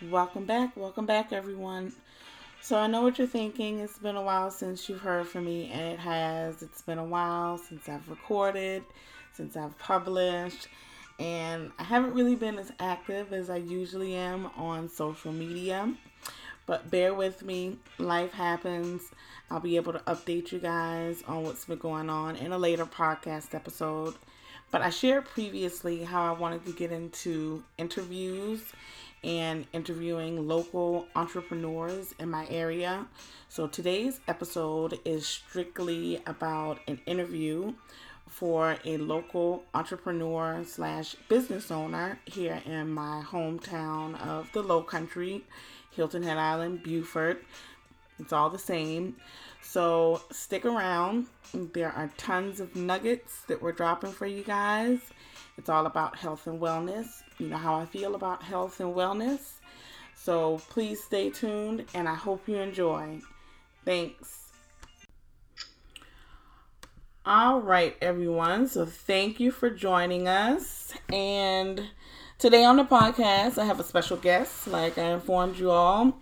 Welcome back. Welcome back, everyone. So, I know what you're thinking. It's been a while since you've heard from me, and it has. It's been a while since I've recorded, since I've published, and I haven't really been as active as I usually am on social media. But bear with me, life happens. I'll be able to update you guys on what's been going on in a later podcast episode. But I shared previously how I wanted to get into interviews and interviewing local entrepreneurs in my area. So today's episode is strictly about an interview for a local entrepreneur slash business owner here in my hometown of the Low Country, Hilton Head Island, Beaufort. It's all the same. So stick around. There are tons of nuggets that we're dropping for you guys. It's all about health and wellness. You know how I feel about health and wellness. So please stay tuned and I hope you enjoy. Thanks. All right, everyone. So thank you for joining us. And today on the podcast, I have a special guest, like I informed you all.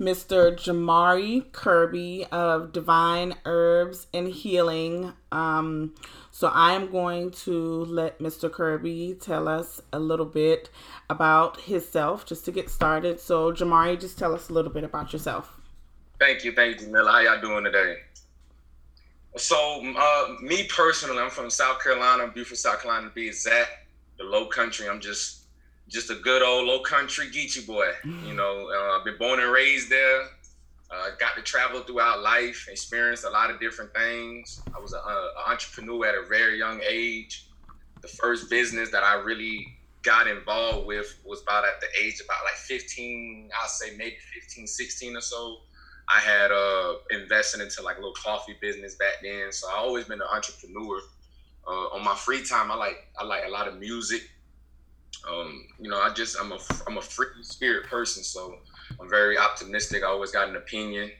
Mr. Jamari Kirby of Divine Herbs and Healing. Um, so I am going to let Mr. Kirby tell us a little bit about himself just to get started. So Jamari, just tell us a little bit about yourself. Thank you, thank you, Mila. How y'all doing today? So, uh, me personally, I'm from South Carolina, beautiful South Carolina to be exact, the Low Country. I'm just just a good old low country Geechee boy. You know, uh, been born and raised there. Uh, got to travel throughout life, experienced a lot of different things. I was an entrepreneur at a very young age. The first business that I really got involved with was about at the age about like 15, I'll say maybe 15, 16 or so. I had uh, invested into like a little coffee business back then. So I always been an entrepreneur. Uh, on my free time, I like I like a lot of music. Um, you know, I just I'm a I'm a free spirit person, so I'm very optimistic. I always got an opinion.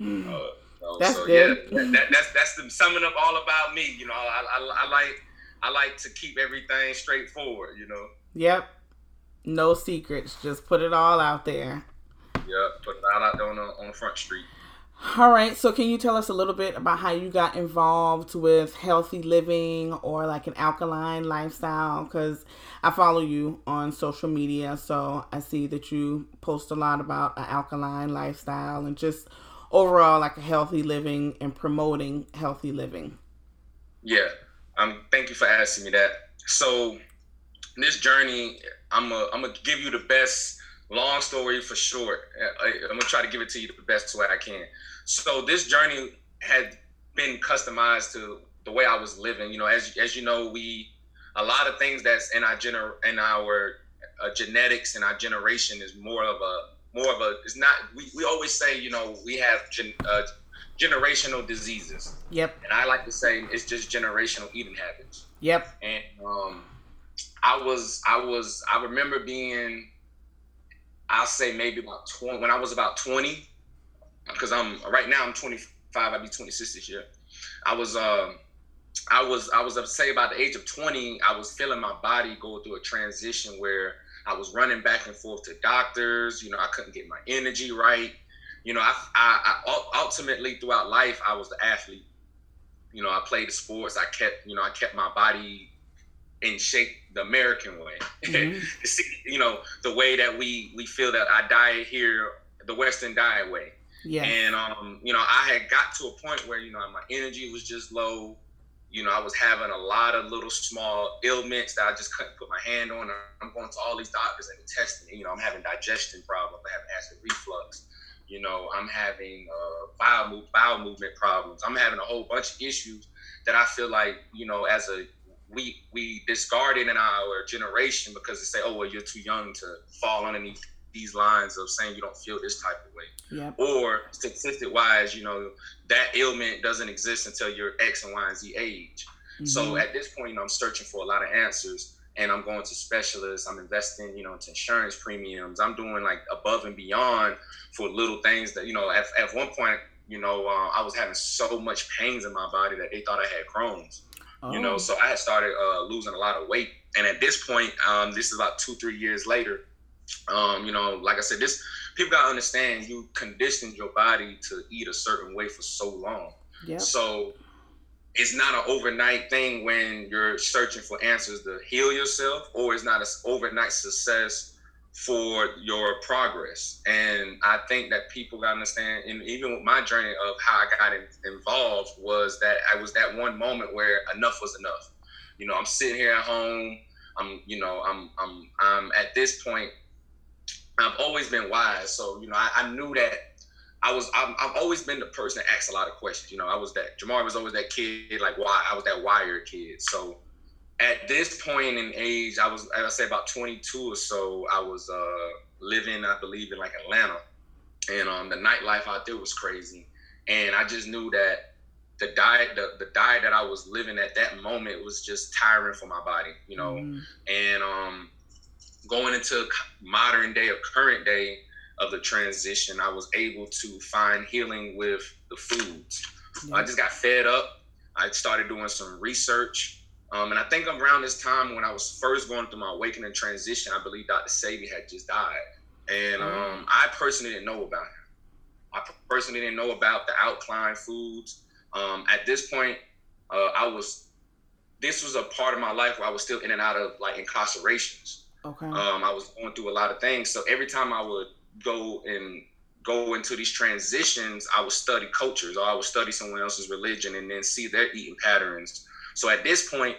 Mm. Uh, so, that's so, good. Yeah, that, that's that's the summing up all about me. You know, I, I, I like I like to keep everything straightforward. You know. Yep. No secrets. Just put it all out there. Yep. Put it all out there on the, on the front street. All right. So, can you tell us a little bit about how you got involved with healthy living or like an alkaline lifestyle? Because I follow you on social media, so I see that you post a lot about an alkaline lifestyle and just overall like a healthy living and promoting healthy living. Yeah. Um. Thank you for asking me that. So, this journey, I'm a, I'm gonna give you the best. Long story for short. I, I'm gonna try to give it to you the best way I can. So this journey had been customized to the way I was living. You know, as as you know, we a lot of things that's in our gener in our uh, genetics and our generation is more of a more of a it's not we, we always say you know we have gen, uh, generational diseases. Yep. And i like to say it's just generational eating habits. Yep. And um i was i was i remember being i'll say maybe about 20 when i was about 20 because I'm right now I'm 25. I'll be 26 this year. I was um I was I was say about the age of 20. I was feeling my body go through a transition where I was running back and forth to doctors. You know, I couldn't get my energy right. You know, I, I, I ultimately throughout life I was the athlete. You know, I played the sports. I kept you know I kept my body in shape the American way. Mm-hmm. you know, the way that we we feel that I diet here, the Western diet way. Yeah. And um, you know, I had got to a point where you know my energy was just low. You know, I was having a lot of little small ailments that I just couldn't put my hand on. I'm going to all these doctors and testing. You know, I'm having digestion problems. I have acid reflux. You know, I'm having uh, bowel, move, bowel movement problems. I'm having a whole bunch of issues that I feel like you know, as a we we discarded in our generation because they say, oh well, you're too young to fall underneath these lines of saying you don't feel this type of way. Yep. Or statistic wise, you know, that ailment doesn't exist until you're X and Y and Z age. Mm-hmm. So at this point, you know, I'm searching for a lot of answers and I'm going to specialists. I'm investing, you know, into insurance premiums. I'm doing like above and beyond for little things that, you know, at, at one point, you know, uh, I was having so much pains in my body that they thought I had Crohn's. Oh. You know, oh. so I had started uh, losing a lot of weight. And at this point, um, this is about two, three years later, Um, you know, like I said, this people gotta understand you conditioned your body to eat a certain way for so long. Yeah. So it's not an overnight thing when you're searching for answers to heal yourself, or it's not an overnight success for your progress. And I think that people got to understand, and even with my journey of how I got in, involved, was that I was that one moment where enough was enough. You know, I'm sitting here at home. I'm, you know, I'm, I'm, I'm at this point. I've always been wise, so you know, I, I knew that I was i have always been the person that asks a lot of questions. You know, I was that Jamar was always that kid, like why I was that wired kid. So at this point in age, I was I say about 22 or so. I was uh, living, I believe, in like Atlanta, and um, the nightlife out there was crazy. And I just knew that the diet, the, the diet that I was living at that moment was just tiring for my body, you know. Mm. And um, going into modern day or current day, of the transition, I was able to find healing with the foods. Yeah. I just got fed up. I started doing some research. Um, and I think around this time when I was first going through my awakening transition, I believe Dr. Sebi had just died. And oh. um, I personally didn't know about him. I personally didn't know about the alkaline foods. Um, at this point, uh, I was, this was a part of my life where I was still in and out of like incarcerations. Okay. Um, I was going through a lot of things. So every time I would go and go into these transitions, I would study cultures or I would study someone else's religion and then see their eating patterns. So at this point,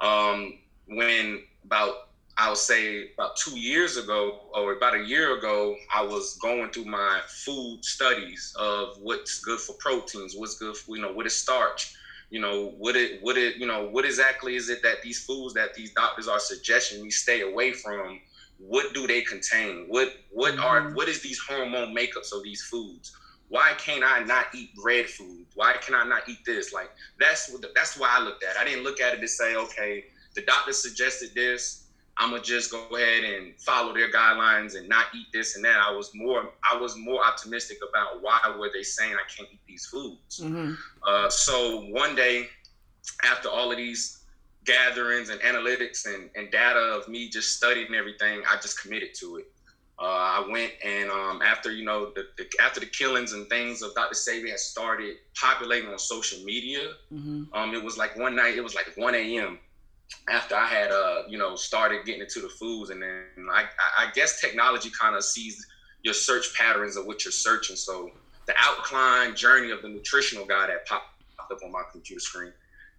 um, when about I'll say about two years ago or about a year ago, I was going through my food studies of what's good for proteins, what's good for, you know, what is starch, you know, what it, what it, you know, what exactly is it that these foods that these doctors are suggesting we stay away from what do they contain? What what mm-hmm. are what is these hormone makeups of these foods? Why can't I not eat red food? Why can I not eat this? Like that's what that's why I looked at. It. I didn't look at it to say, okay, the doctor suggested this. I'm gonna just go ahead and follow their guidelines and not eat this and that. I was more I was more optimistic about why were they saying I can't eat these foods. Mm-hmm. Uh, so one day, after all of these gatherings and analytics and, and data of me just studying everything, I just committed to it. Uh, I went and um, after you know the, the, after the killings and things of Dr. Sebi had started populating on social media, mm-hmm. um, it was like one night. It was like 1 a.m. after I had uh, you know started getting into the foods, and then I, I guess technology kind of sees your search patterns of what you're searching. So the outline journey of the nutritional guy that popped up on my computer screen,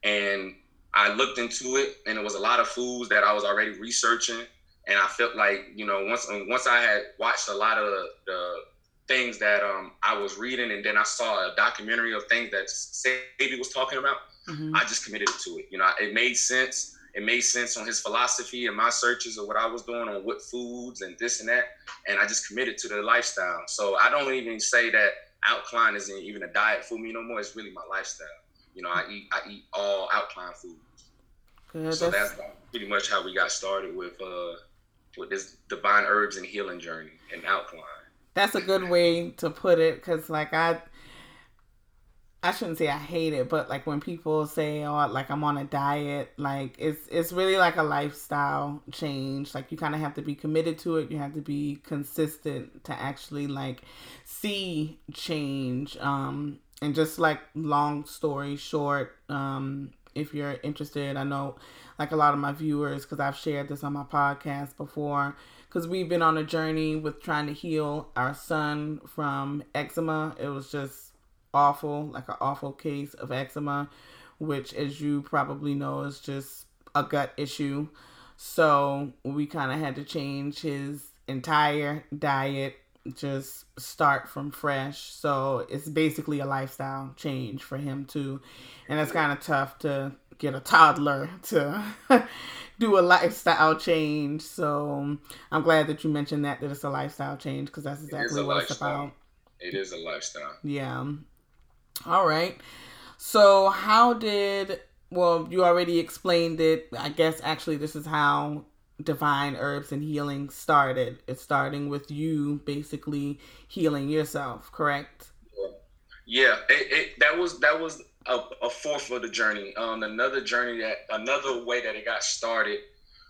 and I looked into it, and it was a lot of foods that I was already researching, and I felt like you know once once I had watched a lot of the things that um, I was reading, and then I saw a documentary of things that Sebi was talking about, mm-hmm. I just committed to it. You know, it made sense. It made sense on his philosophy and my searches of what I was doing on what foods and this and that, and I just committed to the lifestyle. So I don't even say that alkaline isn't even a diet for me no more. It's really my lifestyle. You know, I eat I eat all alkaline foods. Good, so that's, that's pretty much how we got started with uh with this divine herbs and healing journey and alkaline. That's a good way to put it, because like I. I shouldn't say I hate it, but like when people say, "Oh, like I'm on a diet," like it's it's really like a lifestyle change. Like you kind of have to be committed to it. You have to be consistent to actually like see change. Um, and just like long story short, um, if you're interested, I know like a lot of my viewers, because I've shared this on my podcast before, because we've been on a journey with trying to heal our son from eczema. It was just awful, like an awful case of eczema, which, as you probably know, is just a gut issue. So we kind of had to change his entire diet just start from fresh. So it's basically a lifestyle change for him too. And it's kind of tough to get a toddler to do a lifestyle change. So I'm glad that you mentioned that that it's a lifestyle change because that's exactly what lifestyle. it's about. It is a lifestyle. Yeah. All right. So how did well, you already explained it. I guess actually this is how divine herbs and healing started. It's starting with you basically healing yourself, correct? Yeah, it, it, that was that was a, a, fourth of the journey. Um, another journey that another way that it got started.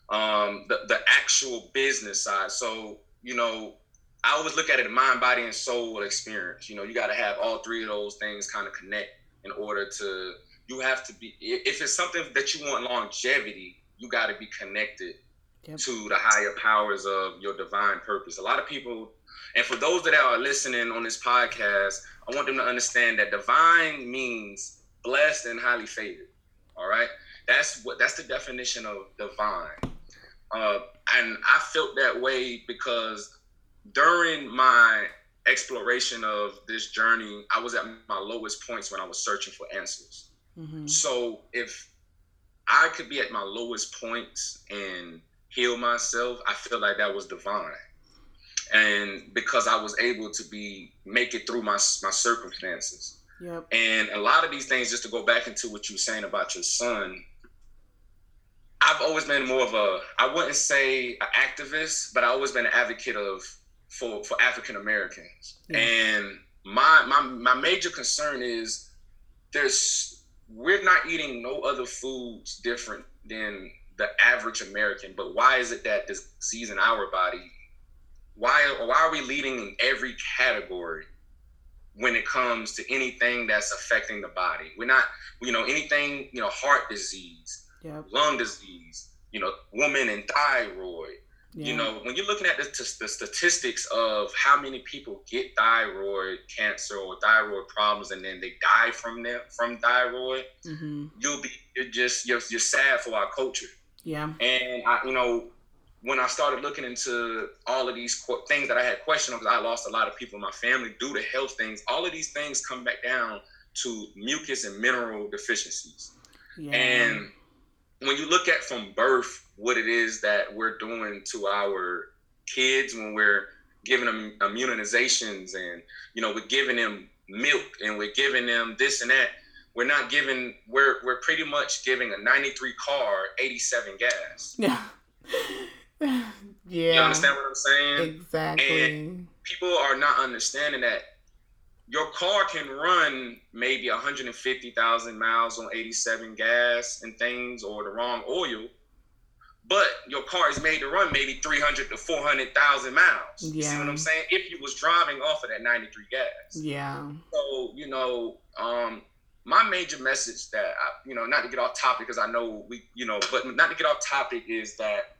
Um, the the actual business side. So you know, I always look at it mind, body, and soul experience. You know, you got to have all three of those things kind of connect in order to. You have to be. If it's something that you want longevity, you got to be connected yep. to the higher powers of your divine purpose. A lot of people, and for those that are listening on this podcast, I want them to understand that divine means blessed and highly favored. All right, that's what that's the definition of divine. Uh, and I felt that way because during my exploration of this journey, I was at my lowest points when I was searching for answers. Mm-hmm. So if I could be at my lowest points and heal myself, I feel like that was divine. And because I was able to be make it through my my circumstances. Yep. And a lot of these things, just to go back into what you were saying about your son, I've always been more of a I wouldn't say an activist, but I've always been an advocate of for for African Americans. Yeah. And my my my major concern is there's we're not eating no other foods different than the average American. But why is it that this disease in our body? Why why are we leading in every category when it comes to anything that's affecting the body? We're not, you know, anything, you know, heart disease, yep. lung disease, you know, woman and thyroid. Yeah. You know, when you're looking at the, the, statistics of how many people get thyroid cancer or thyroid problems, and then they die from them from thyroid, mm-hmm. you'll be you're just you're, you're sad for our culture. Yeah. And I, you know, when I started looking into all of these qu- things that I had questioned on because I lost a lot of people in my family due to health things, all of these things come back down to mucus and mineral deficiencies. Yeah. And when you look at from birth what it is that we're doing to our kids when we're giving them immunizations and you know we're giving them milk and we're giving them this and that. We're not giving we're we're pretty much giving a 93 car 87 gas. Yeah. Yeah you understand what i'm saying? Exactly. And people are not understanding that your car can run maybe 150,000 miles on 87 gas and things or the wrong oil but your car is made to run maybe 300 to 400,000 miles. Yeah. You see what I'm saying? If you was driving off of that 93 gas. Yeah. So, you know, um, my major message that I, you know, not to get off topic because I know we, you know, but not to get off topic is that.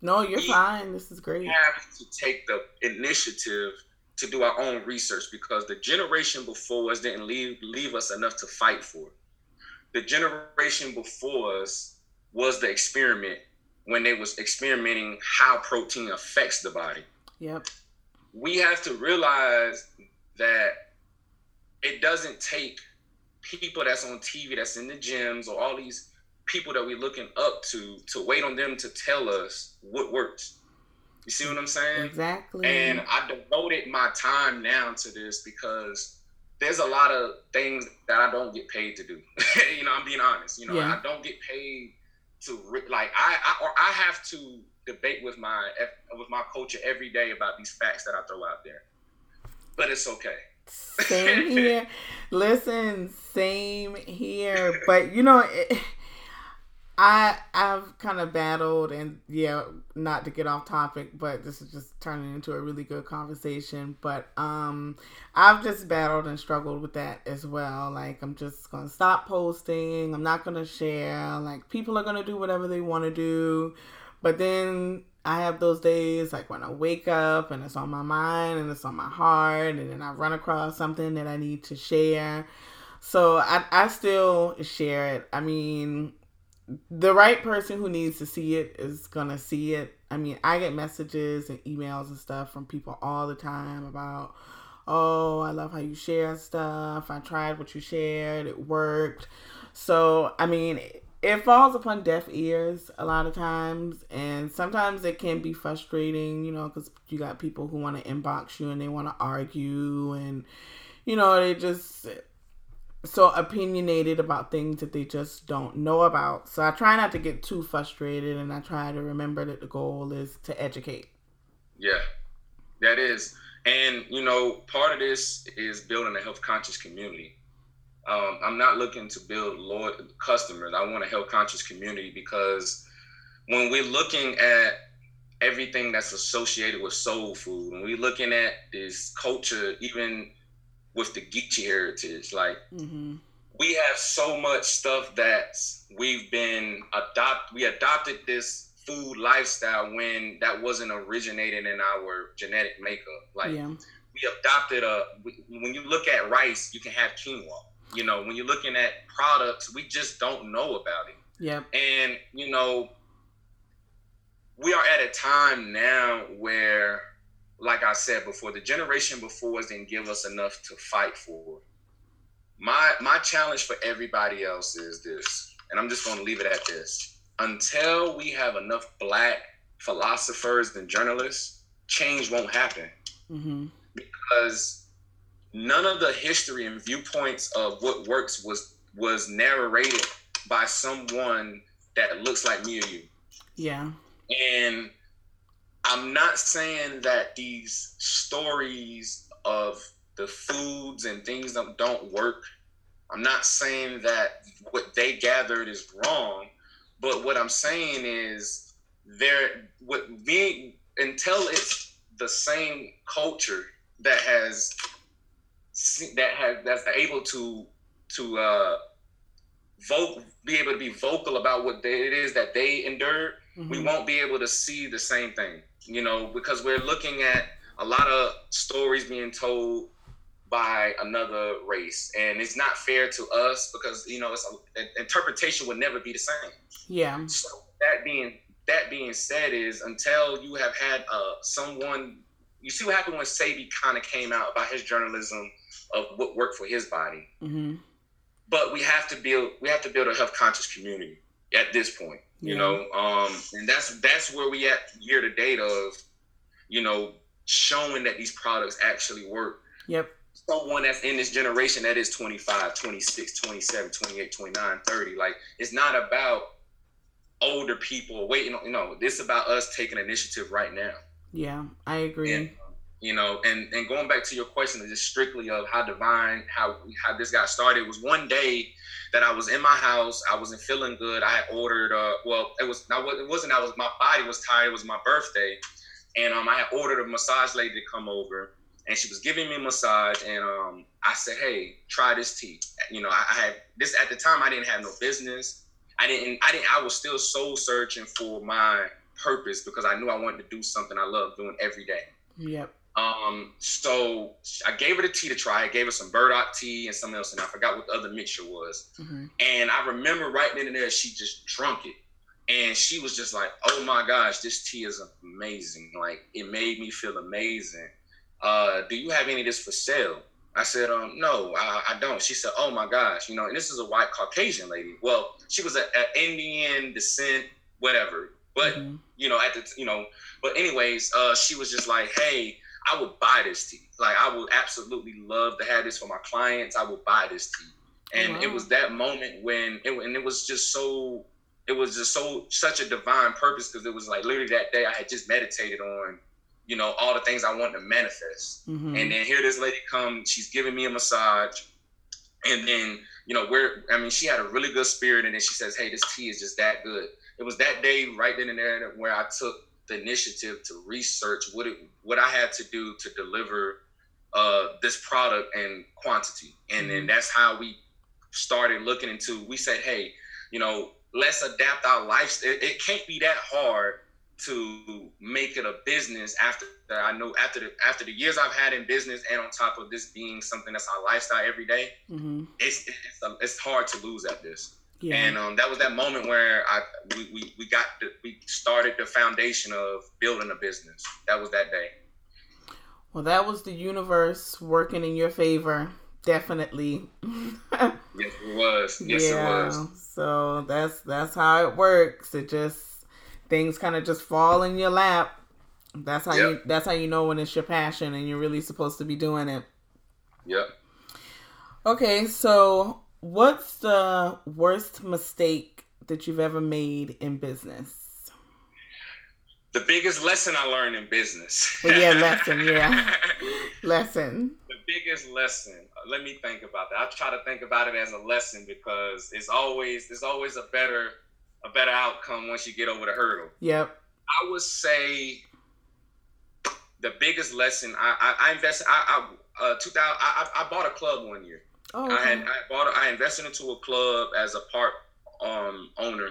No, you're fine. This is great. Have to take the initiative to do our own research because the generation before us didn't leave leave us enough to fight for. The generation before us was the experiment when they was experimenting how protein affects the body. Yep. We have to realize that it doesn't take people that's on TV, that's in the gyms, or all these people that we're looking up to to wait on them to tell us what works. You see what I'm saying? Exactly. And I devoted my time now to this because there's a lot of things that I don't get paid to do. you know, I'm being honest. You know, yeah. I don't get paid to like I, I or I have to debate with my with my culture every day about these facts that I throw out there. But it's okay. Same here. Listen, same here. But you know, it, I I've kind of battled, and yeah, not to get off topic, but this is just turning into a really good conversation. But um, I've just battled and struggled with that as well. Like I'm just gonna stop posting. I'm not gonna share. Like people are gonna do whatever they want to do, but then I have those days like when I wake up and it's on my mind and it's on my heart and then I run across something that I need to share. So I, I still share it. I mean, the right person who needs to see it is gonna see it. I mean, I get messages and emails and stuff from people all the time about, oh, I love how you share stuff. I tried what you shared, it worked. So, I mean, it falls upon deaf ears a lot of times and sometimes it can be frustrating you know because you got people who want to inbox you and they want to argue and you know they just so opinionated about things that they just don't know about so i try not to get too frustrated and i try to remember that the goal is to educate yeah that is and you know part of this is building a health conscious community um, I'm not looking to build loyal customers. I want a health conscious community because when we're looking at everything that's associated with soul food. When we're looking at this culture, even with the Geechee heritage, like mm-hmm. we have so much stuff that we've been adopt. We adopted this food lifestyle when that wasn't originated in our genetic makeup. Like yeah. we adopted a. When you look at rice, you can have quinoa. You know, when you're looking at products, we just don't know about it. Yeah. And you know, we are at a time now where, like I said before, the generation before us didn't give us enough to fight for. My my challenge for everybody else is this, and I'm just going to leave it at this: until we have enough black philosophers and journalists, change won't happen. Mm-hmm. Because none of the history and viewpoints of what works was was narrated by someone that looks like me or you. Yeah. And I'm not saying that these stories of the foods and things that don't work. I'm not saying that what they gathered is wrong, but what I'm saying is there what being until it's the same culture that has that has that's able to to uh vote be able to be vocal about what they, it is that they endured mm-hmm. we won't be able to see the same thing, you know, because we're looking at a lot of stories being told by another race. And it's not fair to us because you know it's a, interpretation would never be the same. Yeah. So that being that being said is until you have had uh someone you see what happened when Sebi kind of came out about his journalism of what worked for his body. Mm-hmm. but we have to build we have to build a health conscious community at this point you yeah. know um and that's that's where we at year to date of you know showing that these products actually work. Yep. Someone that's in this generation that is 25 26 27 28 29 30 like it's not about older people waiting on you know this is about us taking initiative right now. Yeah i agree. And, you know and and going back to your question just strictly of how divine how how this got started was one day that i was in my house i wasn't feeling good i ordered uh well it was it wasn't i was my body was tired it was my birthday and um i had ordered a massage lady to come over and she was giving me a massage and um i said hey try this tea. You know I, I had this at the time i didn't have no business. I didn't i didn't i was still soul searching for my purpose because i knew i wanted to do something i love doing every day. Yep um, so I gave her the tea to try. I gave her some burdock tea and something else, and I forgot what the other mixture was. Mm-hmm. And I remember right then and there, she just drunk it, and she was just like, "Oh my gosh, this tea is amazing! Like it made me feel amazing. Uh, do you have any of this for sale?" I said, um, no, I, I, don't. She said, oh my gosh, you know, and this is a white Caucasian lady. Well, she was an Indian descent, whatever. But, mm-hmm. you know, at the, you know, but anyways, uh, she was just like, hey, I would buy this tea. Like I would absolutely love to have this for my clients. I would buy this tea. And wow. it was that moment when it and it was just so it was just so such a divine purpose because it was like literally that day I had just meditated on, you know, all the things I wanted to manifest. Mm-hmm. And then here this lady come, she's giving me a massage. And then, you know, where I mean, she had a really good spirit, and then she says, Hey, this tea is just that good. It was that day right then and there where I took the initiative to research what it what I had to do to deliver uh, this product and quantity, and mm-hmm. then that's how we started looking into. We said, hey, you know, let's adapt our life. It, it can't be that hard to make it a business after I know after the after the years I've had in business and on top of this being something that's our lifestyle every day, mm-hmm. it's it's, it's hard to lose at this. Yeah. And um, that was that moment where I we, we, we got the, we started the foundation of building a business. That was that day. Well, that was the universe working in your favor, definitely. yes, it was. Yes, yeah. it was. So that's that's how it works. It just things kind of just fall in your lap. That's how yep. you that's how you know when it's your passion and you're really supposed to be doing it. Yep. Okay, so What's the worst mistake that you've ever made in business? The biggest lesson I learned in business. well, yeah, lesson, yeah. lesson. The biggest lesson. Let me think about that. I try to think about it as a lesson because it's always it's always a better a better outcome once you get over the hurdle. Yep. I would say the biggest lesson I I, I invested I, I uh 2000 I, I bought a club one year. Oh, okay. I had I bought I invested into a club as a part um owner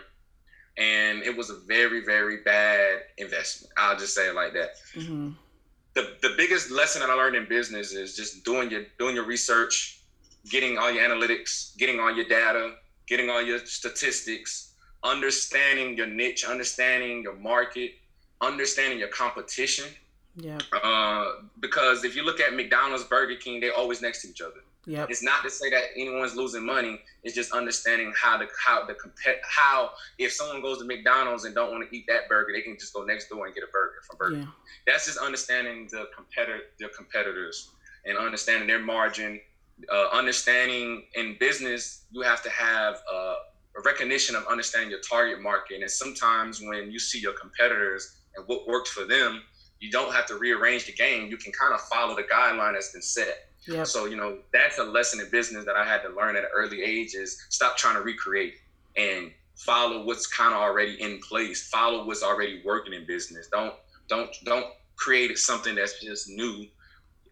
and it was a very very bad investment. I'll just say it like that. Mm-hmm. The the biggest lesson that I learned in business is just doing your doing your research, getting all your analytics, getting all your data, getting all your statistics, understanding your niche, understanding your market, understanding your competition. Yeah. Uh, because if you look at McDonald's, Burger King, they're always next to each other. Yep. It's not to say that anyone's losing money. It's just understanding how the how the compet how if someone goes to McDonald's and don't want to eat that burger, they can just go next door and get a burger from Burger. Yeah. That's just understanding the competitor their competitors and understanding their margin. Uh, understanding in business, you have to have uh, a recognition of understanding your target market. And sometimes when you see your competitors and what works for them, you don't have to rearrange the game. You can kind of follow the guideline that's been set. Yep. So, you know, that's a lesson in business that I had to learn at an early age is stop trying to recreate and follow what's kind of already in place. Follow what's already working in business. Don't don't don't create something that's just new.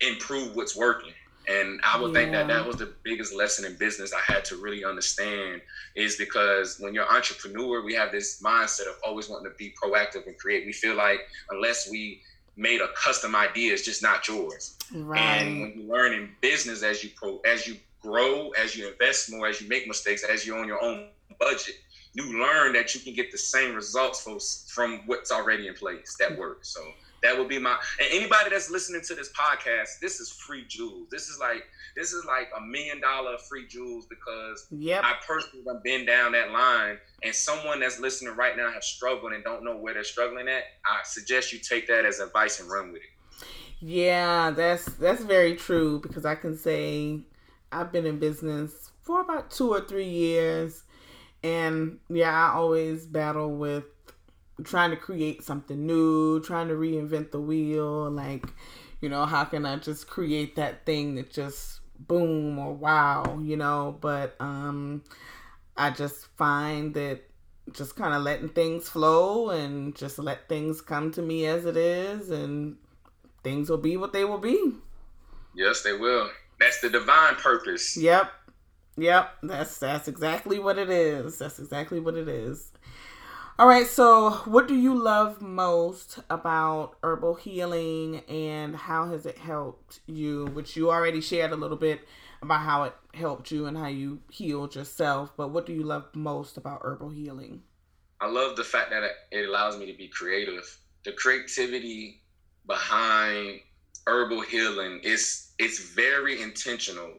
Improve what's working. And I would yeah. think that that was the biggest lesson in business I had to really understand is because when you're an entrepreneur, we have this mindset of always wanting to be proactive and create. We feel like unless we made a custom idea, it's just not yours. Right. And when you learn in business as you pro as you grow, as you invest more, as you make mistakes, as you're on your own budget, you learn that you can get the same results from, from what's already in place that works. So that would be my and anybody that's listening to this podcast, this is free jewels. This is like this is like a million dollar free jewels because yep. I personally have been down that line and someone that's listening right now has struggled and don't know where they're struggling at, I suggest you take that as advice and run with it. Yeah, that's that's very true because I can say I've been in business for about two or three years and yeah, I always battle with trying to create something new, trying to reinvent the wheel. Like, you know, how can I just create that thing that just boom or wow, you know? But um, I just find that just kind of letting things flow and just let things come to me as it is, and things will be what they will be. Yes, they will. That's the divine purpose. Yep. Yep, that's that's exactly what it is. That's exactly what it is. All right, so what do you love most about herbal healing and how has it helped you? Which you already shared a little bit about how it helped you and how you healed yourself, but what do you love most about herbal healing? I love the fact that it allows me to be creative. The creativity behind herbal healing is it's very intentional.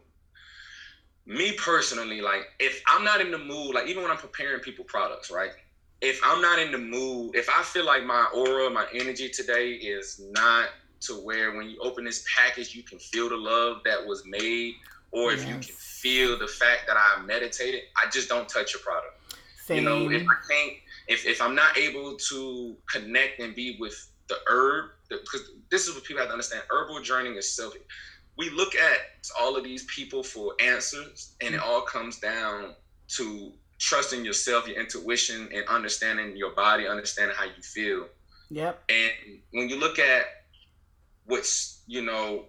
Me personally, like if I'm not in the mood, like even when I'm preparing people products, right? If I'm not in the mood, if I feel like my aura, my energy today is not to where when you open this package, you can feel the love that was made, or yes. if you can feel the fact that I meditated, I just don't touch your product. Same. You know, if I can't, if, if I'm not able to connect and be with the herb, because this is what people have to understand herbal journey is self. We look at all of these people for answers, and it all comes down to trusting yourself, your intuition, and understanding your body, understanding how you feel. Yep. And when you look at what's, you know,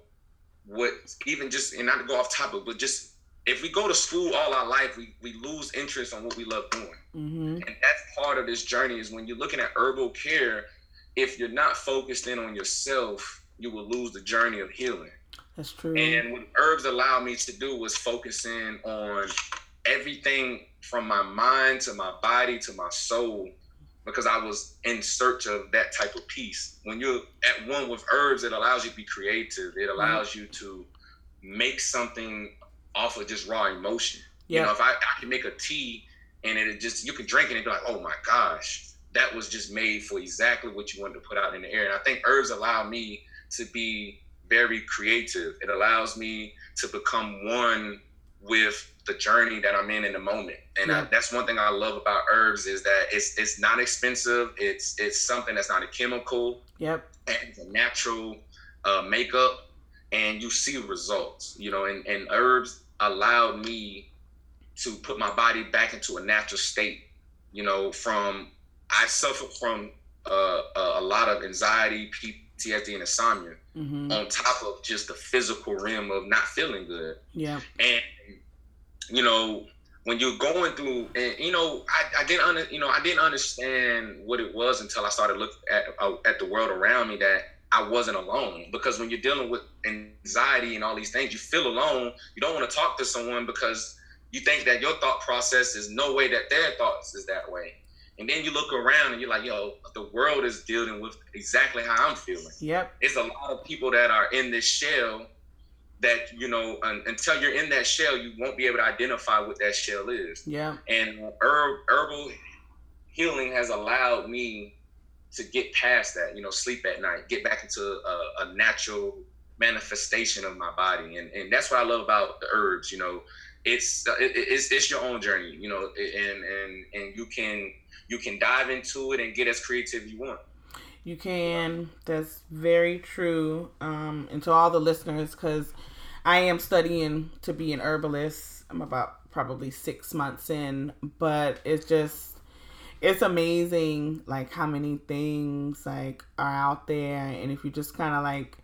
what even just and not to go off topic, but just if we go to school all our life, we, we lose interest on what we love doing. Mm-hmm. And that's part of this journey is when you're looking at herbal care, if you're not focused in on yourself, you will lose the journey of healing. That's true. And what herbs allow me to do was focus in on everything from my mind to my body to my soul because I was in search of that type of peace. When you're at one with herbs, it allows you to be creative. It mm-hmm. allows you to make something off of just raw emotion. Yeah. You know, if I, I can make a tea and it just you can drink it and be like, oh my gosh, that was just made for exactly what you wanted to put out in the air. And I think herbs allow me to be very creative. It allows me to become one with the journey that I'm in in the moment. And yeah. I, that's one thing I love about herbs is that it's it's not expensive. It's it's something that's not a chemical. Yep. And it's a natural uh, makeup, and you see results. You know, and, and herbs allowed me to put my body back into a natural state. You know, from I suffered from uh, a lot of anxiety, PTSD, and insomnia mm-hmm. on top of just the physical realm of not feeling good. Yeah. And you know, when you're going through, and you know, I, I didn't under, you know, I didn't understand what it was until I started looking at uh, at the world around me that I wasn't alone. Because when you're dealing with anxiety and all these things, you feel alone. You don't want to talk to someone because you think that your thought process is no way that their thoughts is that way. And then you look around and you're like, yo, the world is dealing with exactly how I'm feeling. Yep. It's a lot of people that are in this shell that, you know, un- until you're in that shell, you won't be able to identify what that shell is. Yeah. And uh, herb, herbal healing has allowed me to get past that, you know, sleep at night, get back into a, a natural manifestation of my body. And, and that's what I love about the herbs, you know, it's, uh, it, it's, it's your own journey, you know, and, and, and you can, you can dive into it and get as creative you want. You can. That's very true. Um, and to all the listeners, because I am studying to be an herbalist. I'm about probably six months in, but it's just it's amazing like how many things like are out there and if you just kind of like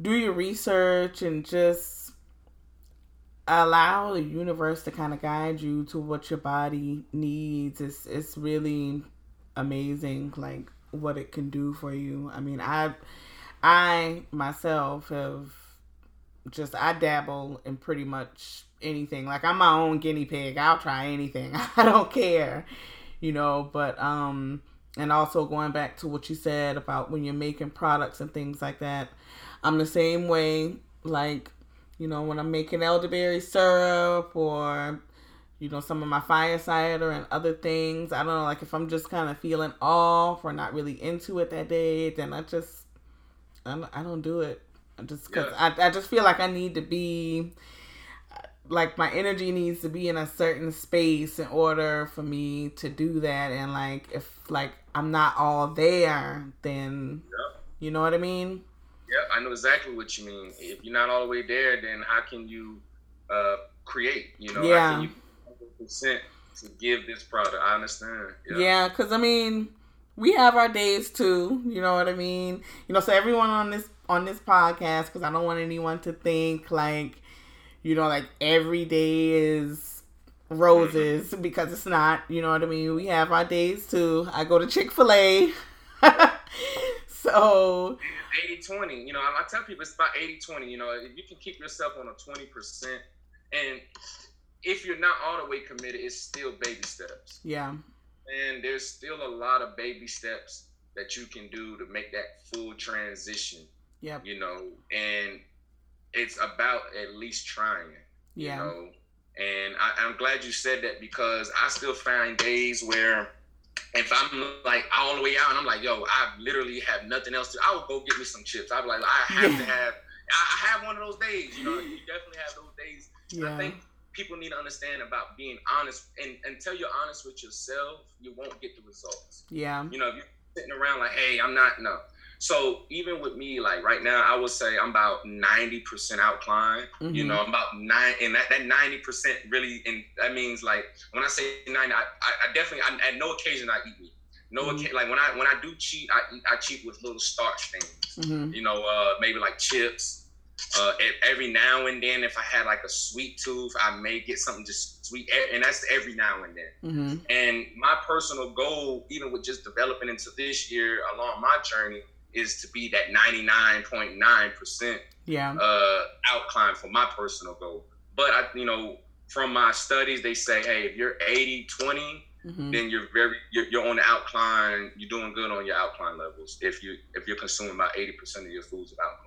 do your research and just allow the universe to kind of guide you to what your body needs. It's it's really amazing, like what it can do for you. I mean, I I myself have just I dabble in pretty much anything. Like I'm my own guinea pig. I'll try anything. I don't care, you know. But um, and also going back to what you said about when you're making products and things like that, I'm the same way. Like you know, when I'm making elderberry syrup or, you know, some of my fire cider and other things. I don't know, like if I'm just kind of feeling off or not really into it that day, then I just, I don't, I don't do it. I just, cause yeah. I, I just feel like I need to be, like my energy needs to be in a certain space in order for me to do that. And like, if like I'm not all there, then, yeah. you know what I mean? Yeah, I know exactly what you mean. If you're not all the way there, then how can you uh, create? You know, yeah. how can you percent to give this product? I understand. Yeah, because yeah, I mean, we have our days too. You know what I mean? You know, so everyone on this on this podcast, because I don't want anyone to think like, you know, like every day is roses mm-hmm. because it's not. You know what I mean? We have our days too. I go to Chick Fil A. so 80 20. You know, I, I tell people it's about 80 20. You know, if you can keep yourself on a 20%, and if you're not all the way committed, it's still baby steps. Yeah. And there's still a lot of baby steps that you can do to make that full transition. Yeah. You know, and it's about at least trying. Yeah. You know, and I, I'm glad you said that because I still find days where if I'm like all the way out and I'm like, yo, I literally have nothing else to, I will go get me some chips. I'd be like, I have yeah. to have, I have one of those days. You know, you definitely have those days. Yeah. I think people need to understand about being honest and until you're honest with yourself, you won't get the results. Yeah. You know, if you're sitting around like, hey, I'm not, no. So even with me, like right now, I would say I'm about 90% alkaline. Mm-hmm. You know, I'm about nine, and that, that 90% really, and that means like when I say 90, I, I, definitely, I, at no occasion I eat meat. No, mm-hmm. like when I when I do cheat, I I cheat with little starch things. Mm-hmm. You know, uh, maybe like chips. Uh, every now and then, if I had like a sweet tooth, I may get something just sweet, and that's every now and then. Mm-hmm. And my personal goal, even with just developing into this year along my journey, is to be that 99.9% yeah. uh, alkaline for my personal goal. But I, you know, from my studies, they say, hey, if you're 80, 20, mm-hmm. then you're very, you're, you're, on the alkaline. You're doing good on your alkaline levels. If you, if you're consuming about 80% of your foods of alkaline.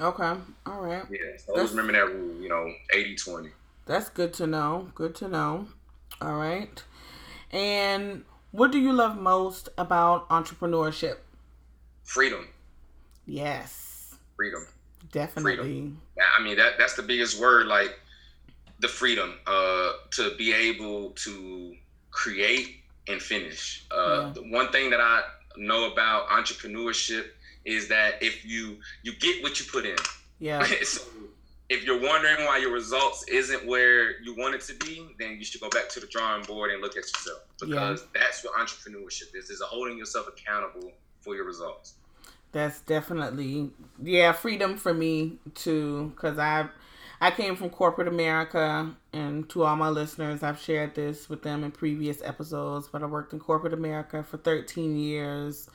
Okay. All right. Yeah. So always remember that rule, you know, 80, 20. That's good to know. Good to know. All right. And what do you love most about entrepreneurship? freedom. Yes. Freedom. Definitely. Freedom. I mean that that's the biggest word like the freedom uh to be able to create and finish. Uh yeah. the one thing that I know about entrepreneurship is that if you you get what you put in. Yeah. so if you're wondering why your results isn't where you want it to be, then you should go back to the drawing board and look at yourself because yeah. that's what entrepreneurship is: is holding yourself accountable for your results. That's definitely yeah, freedom for me too, because I I came from corporate America, and to all my listeners, I've shared this with them in previous episodes. But I worked in corporate America for 13 years.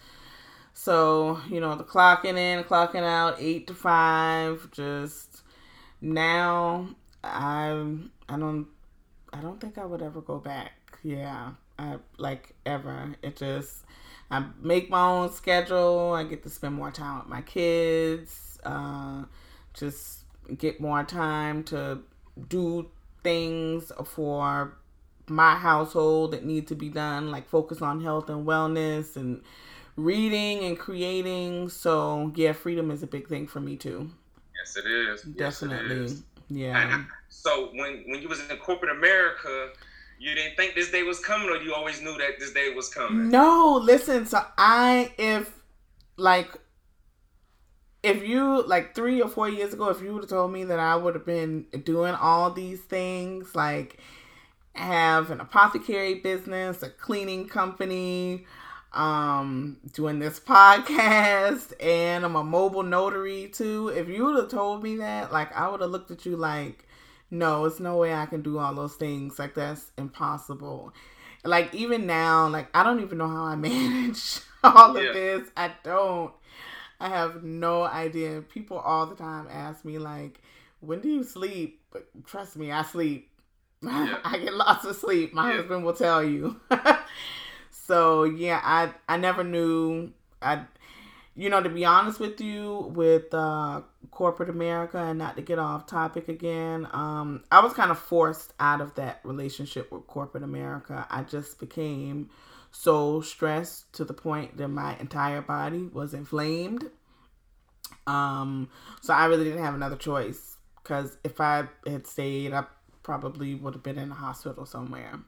So, you know, the clocking in, clocking out, eight to five, just now I I don't I don't think I would ever go back. Yeah. I like ever. It just I make my own schedule. I get to spend more time with my kids. Uh, just get more time to do things for my household that need to be done, like focus on health and wellness and reading and creating. So yeah, freedom is a big thing for me too. Yes, it is. Definitely. Yes, it is. Yeah. Uh, so when when you was in corporate America, you didn't think this day was coming, or you always knew that this day was coming? No, listen. So I, if like, if you like three or four years ago, if you would have told me that I would have been doing all these things, like have an apothecary business, a cleaning company, um, doing this podcast, and I'm a mobile notary too. If you would have told me that, like, I would have looked at you like no, it's no way I can do all those things. Like that's impossible. Like even now, like I don't even know how I manage all yeah. of this. I don't. I have no idea. People all the time ask me like, "When do you sleep?" But trust me, I sleep. Yeah. I get lots of sleep. My yeah. husband will tell you. so yeah, I I never knew. I you know, to be honest with you, with uh, corporate America, and not to get off topic again, um, I was kind of forced out of that relationship with corporate America. I just became so stressed to the point that my entire body was inflamed. Um, so I really didn't have another choice because if I had stayed, I probably would have been in a hospital somewhere.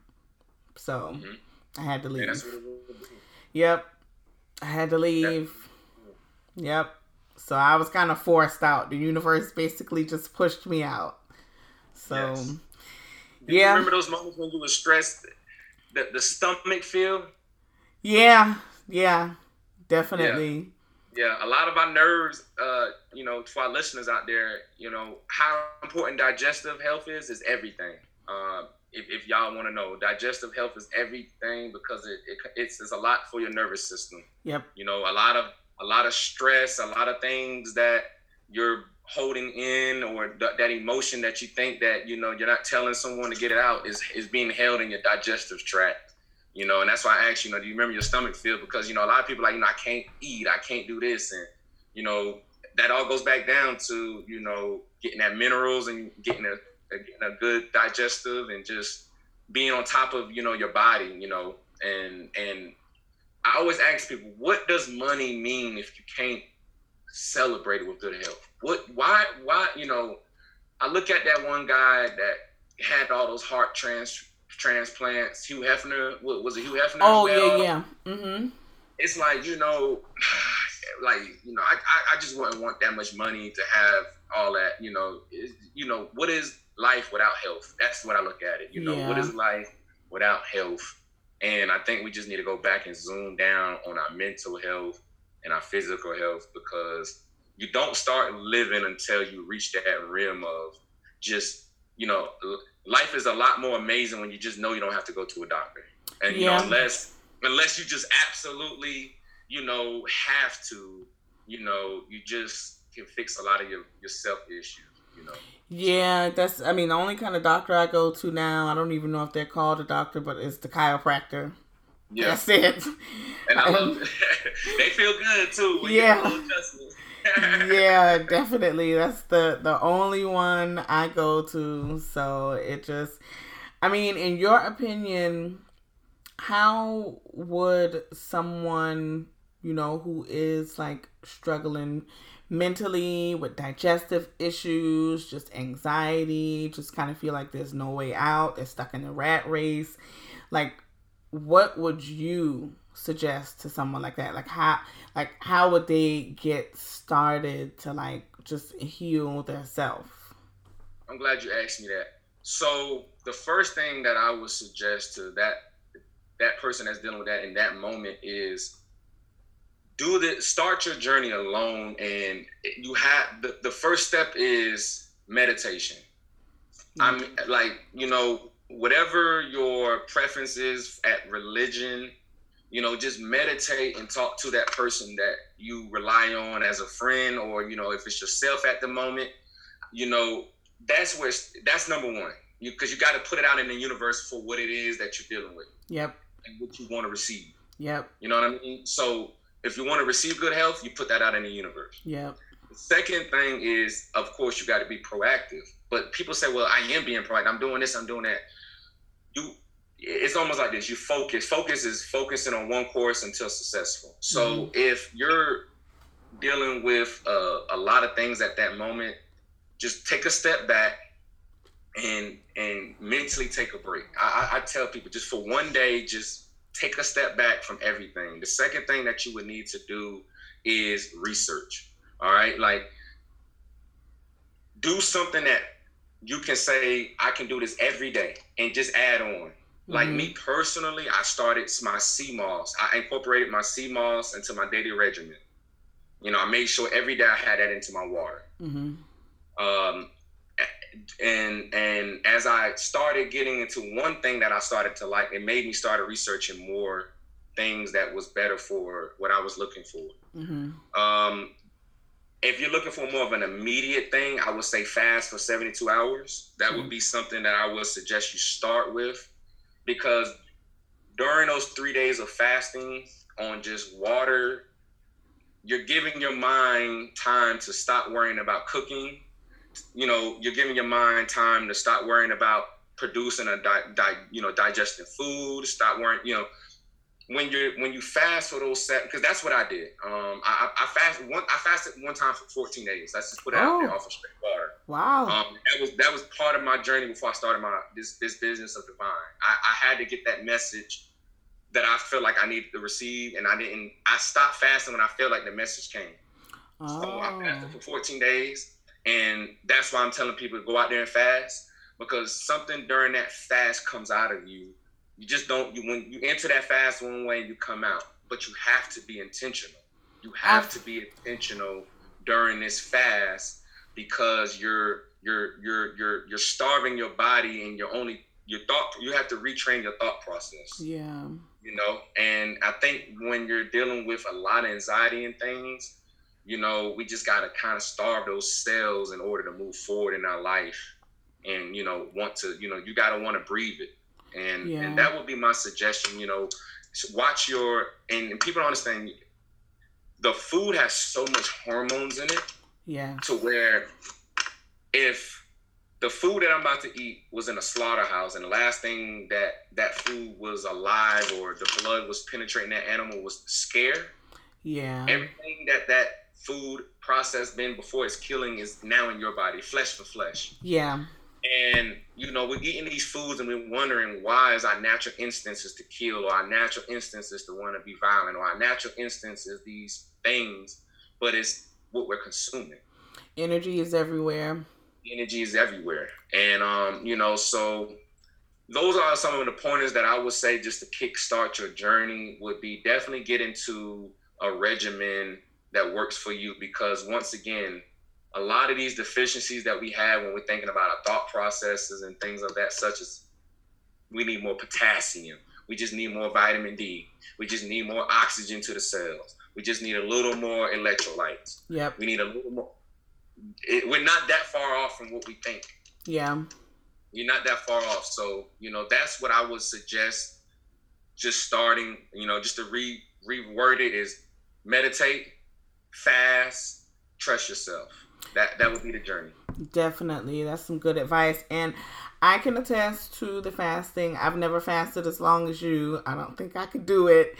So mm-hmm. I had to leave. Yep, I had to leave. Yep. So I was kind of forced out. The universe basically just pushed me out. So, yes. yeah. remember those moments when you were stressed? The, the stomach feel? Yeah. Yeah. Definitely. Yeah. yeah. A lot of our nerves, uh, you know, to our listeners out there, you know, how important digestive health is, is everything. Uh, if, if y'all want to know, digestive health is everything because it, it it's, it's a lot for your nervous system. Yep. You know, a lot of a lot of stress, a lot of things that you're holding in or th- that emotion that you think that you know you're not telling someone to get it out is is being held in your digestive tract you know and that's why i asked you know do you remember your stomach feel because you know a lot of people like you know i can't eat i can't do this and you know that all goes back down to you know getting that minerals and getting a, a, getting a good digestive and just being on top of you know your body you know and and I always ask people, what does money mean if you can't celebrate it with good health? What, why, why, you know, I look at that one guy that had all those heart trans transplants, Hugh Hefner, what was it Hugh Hefner? Oh, yeah, yeah. Mm-hmm. It's like, you know, like, you know, I, I, I just wouldn't want that much money to have all that, you know, is, you know, what is life without health? That's what I look at it. You know, yeah. what is life without health? And I think we just need to go back and zoom down on our mental health and our physical health because you don't start living until you reach that rim of just, you know, life is a lot more amazing when you just know you don't have to go to a doctor. And you yeah. know, unless unless you just absolutely, you know, have to, you know, you just can fix a lot of your, your self issues, you know. Yeah, that's. I mean, the only kind of doctor I go to now, I don't even know if they're called a doctor, but it's the chiropractor. Yeah. That's it. And I love they feel good too. yeah. yeah, definitely. That's the the only one I go to. So it just I mean, in your opinion, how would someone, you know, who is like struggling mentally with digestive issues, just anxiety, just kind of feel like there's no way out, they're stuck in a rat race. Like what would you suggest to someone like that? Like how like how would they get started to like just heal their self? I'm glad you asked me that. So the first thing that I would suggest to that that person that's dealing with that in that moment is do the start your journey alone and you have the, the first step is meditation. Mm-hmm. i'm like you know whatever your preference is at religion you know just meditate and talk to that person that you rely on as a friend or you know if it's yourself at the moment you know that's where that's number one. Because you, you got to put it out in the universe for what it is that you're dealing with yep. and what you want to receive. Yep. You know what i mean? So if you want to receive good health, you put that out in the universe. Yeah. The second thing is, of course, you got to be proactive. But people say, "Well, I am being proactive. I'm doing this. I'm doing that." You, it's almost like this. You focus. Focus is focusing on one course until successful. So mm-hmm. if you're dealing with uh, a lot of things at that moment, just take a step back and and mentally take a break. I, I tell people just for one day, just take a step back from everything. The second thing that you would need to do is research. All right. Like, do something that you can say, I can do this every day and just add on. Mm-hmm. Like me personally, I started my sea moss. I incorporated my sea moss into my daily regimen. You know, I made sure every day I had that into my water. Mm-hmm. Um, and and as I started getting into one thing that I started to like, it made me start researching more things that was better for what I was looking for. Mm-hmm. Um, if you're looking for more of an immediate thing, I would say fast for 72 hours. That mm-hmm. would be something that I would suggest you start with because during those three days of fasting on just water, you're giving your mind time to stop worrying about cooking you know, you're giving your mind time to stop worrying about producing a di-, di you know digesting food. Stop worrying, you know, when you're when you fast for those set because that's what I did. Um, I, I fasted one. I fasted one time for 14 days. Let's just put it oh. out there off of straight water. Wow. Um, that was that was part of my journey before I started my this this business of divine. I, I had to get that message that I felt like I needed to receive, and I didn't. I stopped fasting when I felt like the message came. Oh. So I fasted for 14 days. And that's why I'm telling people to go out there and fast because something during that fast comes out of you. You just don't you when you enter that fast one way you come out, but you have to be intentional. You have to be intentional during this fast because you're you're you're you're you're starving your body and you're only your thought you have to retrain your thought process. Yeah. You know, and I think when you're dealing with a lot of anxiety and things, you know, we just got to kind of starve those cells in order to move forward in our life and, you know, want to, you know, you got to want to breathe it. And, yeah. and that would be my suggestion, you know, watch your, and people don't understand the food has so much hormones in it. Yeah. To where if the food that I'm about to eat was in a slaughterhouse, and the last thing that that food was alive or the blood was penetrating that animal was scare. Yeah. Everything that that food process been before it's killing is now in your body, flesh for flesh. Yeah. And you know, we're eating these foods and we're wondering why is our natural instincts is to kill, or our natural instincts is to want to be violent, or our natural instincts is these things, but it's what we're consuming. Energy is everywhere. Energy is everywhere. And um, you know, so those are some of the pointers that I would say just to kickstart your journey would be definitely get into a regimen that works for you because once again a lot of these deficiencies that we have when we're thinking about our thought processes and things of that such as we need more potassium we just need more vitamin d we just need more oxygen to the cells we just need a little more electrolytes. Yep. We need a little more it, we're not that far off from what we think. Yeah. You're not that far off. So you know that's what i would suggest just starting you know just to re reword it is meditate fast, trust yourself. That that would be the journey. Definitely. That's some good advice. And I can attest to the fasting. I've never fasted as long as you. I don't think I could do it.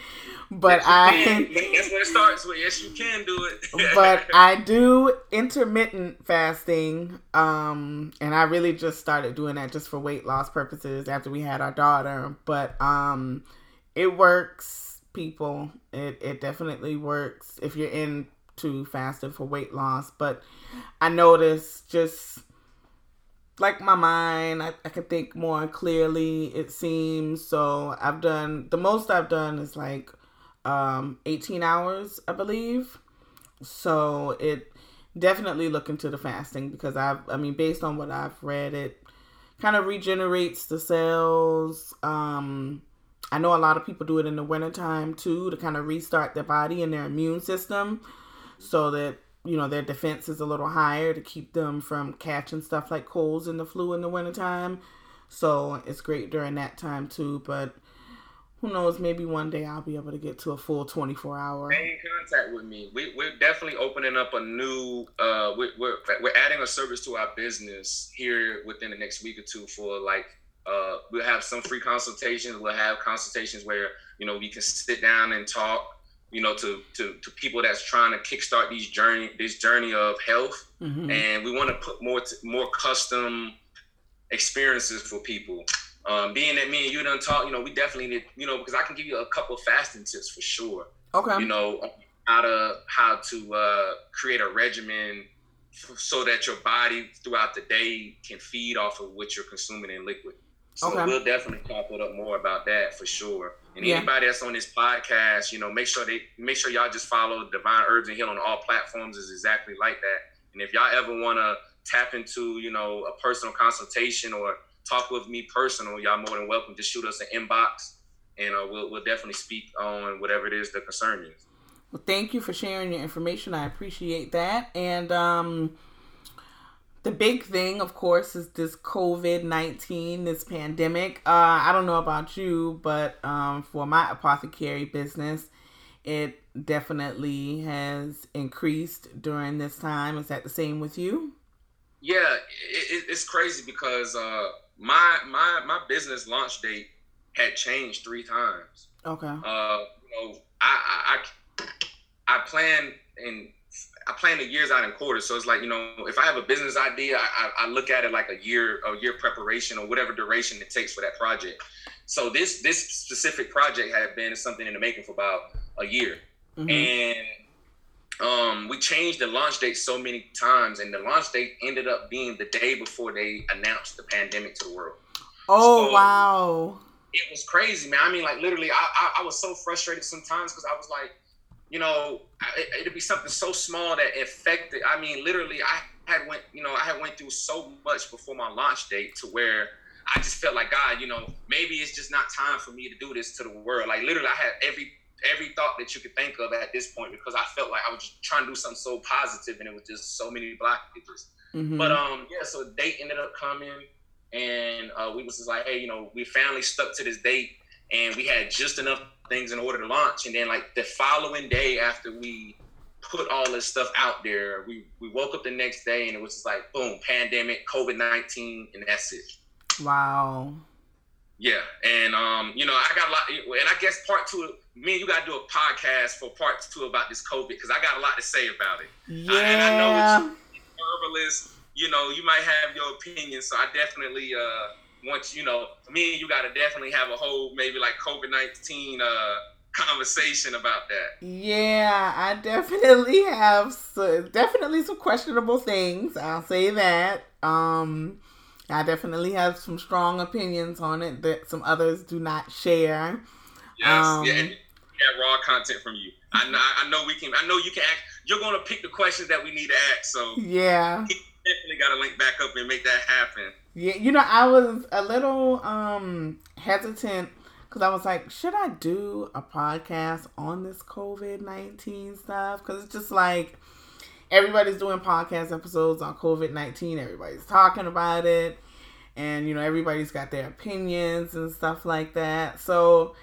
But I That's where it starts with. Yes, you can do it. but I do intermittent fasting. Um, and I really just started doing that just for weight loss purposes after we had our daughter. But um it works, people. It it definitely works if you're into fasting for weight loss. But I noticed just like my mind. I, I can think more clearly. It seems so. I've done the most I've done is like um 18 hours, I believe. So it definitely look into the fasting because I've I mean based on what I've read it kind of regenerates the cells. Um I know a lot of people do it in the wintertime too to kind of restart their body and their immune system so that you know their defense is a little higher to keep them from catching stuff like colds and the flu in the wintertime. So it's great during that time too, but who knows? Maybe one day I'll be able to get to a full 24 hour. Stay in contact with me. We, we're definitely opening up a new. Uh, we're, we're we're adding a service to our business here within the next week or two for like. Uh, we'll have some free consultations. We'll have consultations where you know we can sit down and talk. You know, to to, to people that's trying to kickstart these journey this journey of health, mm-hmm. and we want to put more t- more custom experiences for people. Um, being that me and you done talk, you know, we definitely need, you know, because I can give you a couple of fasting tips for sure. Okay. You know, how to how to uh, create a regimen so that your body throughout the day can feed off of what you're consuming in liquid. So okay. we'll definitely talk it up more about that for sure. And yeah. anybody that's on this podcast, you know, make sure they make sure y'all just follow Divine Herbs and Heal on all platforms is exactly like that. And if y'all ever want to tap into, you know, a personal consultation or talk with me personal, y'all more than welcome. Just shoot us an inbox, and uh, we'll we'll definitely speak on whatever it is the concern is. Well, thank you for sharing your information. I appreciate that. And um, the big thing, of course, is this COVID nineteen, this pandemic. Uh, I don't know about you, but um, for my apothecary business, it definitely has increased during this time. Is that the same with you? Yeah, it, it's crazy because uh, my my my business launch date had changed three times. Okay. Uh, you know, I I I plan in I plan the years out in quarters. So it's like, you know, if I have a business idea, I, I, look at it like a year, a year preparation or whatever duration it takes for that project. So this this specific project had been something in the making for about a year. Mm-hmm. And um, we changed the launch date so many times, and the launch date ended up being the day before they announced the pandemic to the world. Oh so, wow! It was crazy, man. I mean, like literally, I I, I was so frustrated sometimes because I was like, you know, it, it'd be something so small that affected. I mean, literally, I had went, you know, I had went through so much before my launch date to where I just felt like God, you know, maybe it's just not time for me to do this to the world. Like literally, I had every every thought that you could think of at this point because I felt like I was just trying to do something so positive and it was just so many blockages. Mm-hmm. But um, yeah, so the date ended up coming and uh, we was just like, hey, you know, we finally stuck to this date and we had just enough things in order to launch. And then like the following day after we put all this stuff out there, we we woke up the next day and it was just like boom, pandemic, COVID nineteen, and that's it. Wow. Yeah, and um, you know, I got a lot, and I guess part two, me and you got to do a podcast for part two about this COVID because I got a lot to say about it. Yeah. I, and I know it's herbalist, you know, you might have your opinion, so I definitely uh want you know, me and you got to definitely have a whole maybe like COVID nineteen uh conversation about that. Yeah, I definitely have so, definitely some questionable things. I'll say that. Um I definitely have some strong opinions on it that some others do not share. Yes, um, yeah, and raw content from you. I know, I know we can. I know you can. Ask, you're gonna pick the questions that we need to ask. So yeah, definitely got to link back up and make that happen. Yeah, you know, I was a little um hesitant because I was like, should I do a podcast on this COVID nineteen stuff? Because it's just like everybody's doing podcast episodes on COVID 19. Everybody's talking about it. And, you know, everybody's got their opinions and stuff like that. So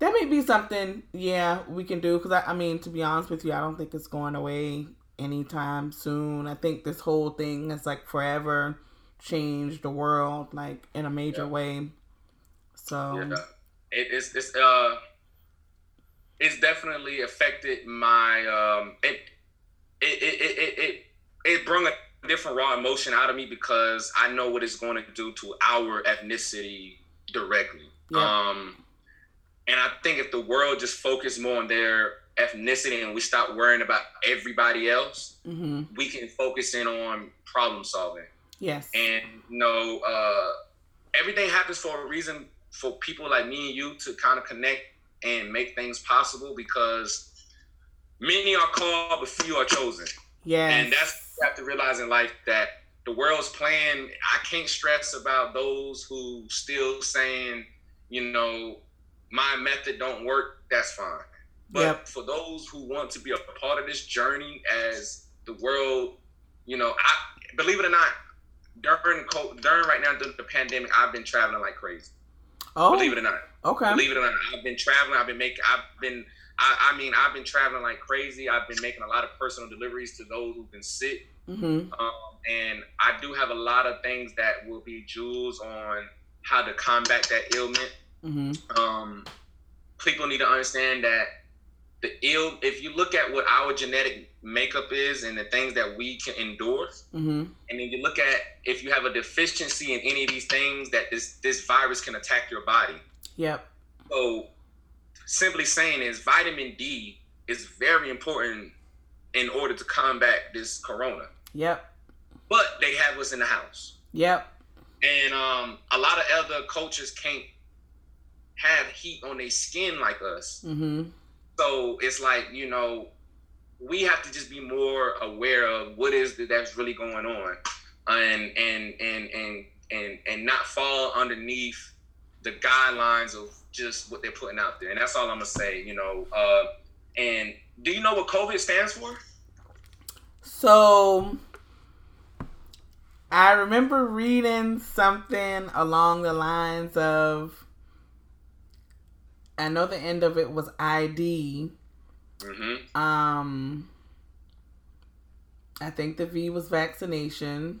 that may be something, yeah, we can do. Because, I, I mean, to be honest with you, I don't think it's going away anytime soon. I think this whole thing has, like, forever changed the world, like, in a major yeah. way. So. Yeah. It's, it's, uh, it's definitely affected my, um, it, it it it it, it brought a different raw emotion out of me because I know what it's going to do to our ethnicity directly. Yeah. Um, and I think if the world just focused more on their ethnicity and we stop worrying about everybody else, mm-hmm. we can focus in on problem solving. Yes. And you know, uh, everything happens for a reason for people like me and you to kind of connect and make things possible because many are called but few are chosen. Yeah. And that's you have to realize in life that the world's plan, I can't stress about those who still saying, you know, my method don't work, that's fine. But Yep. for those who want to be a part of this journey as the world, you know, I believe it or not, during during right now during the pandemic, I've been traveling like crazy. oh, Believe it or not. okay. Believe it or not, I've been traveling. I've been making. I've been. I, I mean, I've been traveling like crazy. I've been making a lot of personal deliveries to those who've been sick, Mm-hmm. um, and I do have a lot of things that will be jewels on how to combat that ailment. Mm-hmm. Um, people need to understand that the ill. If you look at what our genetic makeup is and the things that we can endure, Mm-hmm. and then you look at if you have a deficiency in any of these things, that this this virus can attack your body. Yep. So, simply saying is vitamin D is very important in order to combat this corona. Yep. But they have us in the house, Yep. and um, a lot of other cultures can't have heat on their skin like us. Mm-hmm. So it's like you know, we have to just be more aware of what is it that's really going on, and and and and and and not fall underneath the guidelines of just what they're putting out there. And that's all I'm gonna say. You know, uh, and do you know what COVID stands for? So I remember reading something along the lines of I know the end of it was ID. Mm-hmm. Um I think the V was vaccination.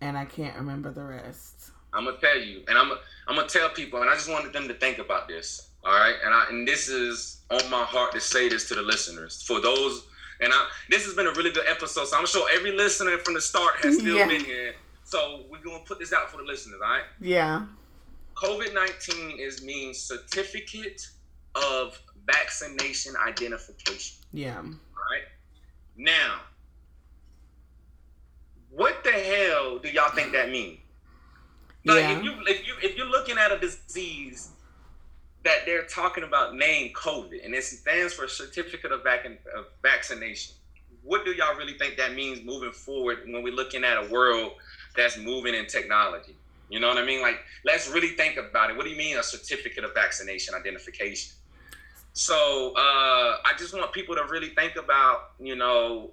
And I can't remember the rest. I'm gonna tell you, and I'm I'm gonna tell people, and I just wanted them to think about this. All right, and I and this is on my heart to say this to the listeners. For those, and I this has been a really good episode, so I'm sure every listener from the start has still Yeah. been here. So we're gonna put this out for the listeners. All right, Yeah. COVID nineteen is means certificate of vaccination identification. Yeah. All right, now. What the hell do y'all think that means? Like Yeah. if you if you if you're looking at a disease that they're talking about named COVID and it stands for Certificate of, Vac- of Vaccination, what do y'all really think that means moving forward when we're looking at a world that's moving in technology? You know what I mean? Like, let's really think about it. What do you mean a certificate of vaccination identification? So uh, I just want people to really think about, you know,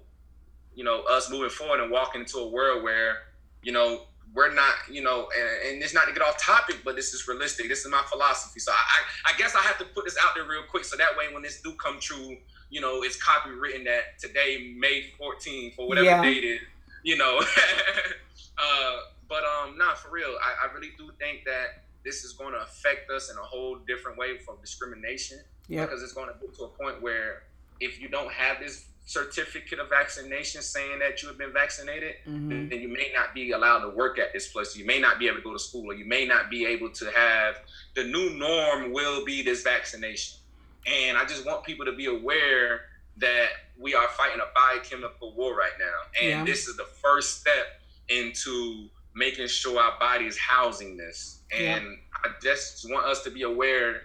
you know, us moving forward and walking into a world where, you know, we're not, you know, and, and it's not to get off topic, but this is realistic. This is my philosophy. So I, I, I guess I have to put this out there real quick, so that way when this do come true, you know, it's copywritten that today, May 14th, or whatever Yeah. date is, you know. uh, but um, nah, for real, I, I really do think that this is going to affect us in a whole different way from discrimination Yep. because it's going to get to a point where if you don't have this certificate of vaccination saying that you have been vaccinated, hmm then you may not be allowed to work at this place. You may not be able to go to school, or you may not be able to have the new norm will be this vaccination. And I just want people to be aware that we are fighting a biochemical war right now, and Yeah. this is the first step into making sure our body is housing this. And I just want us to be aware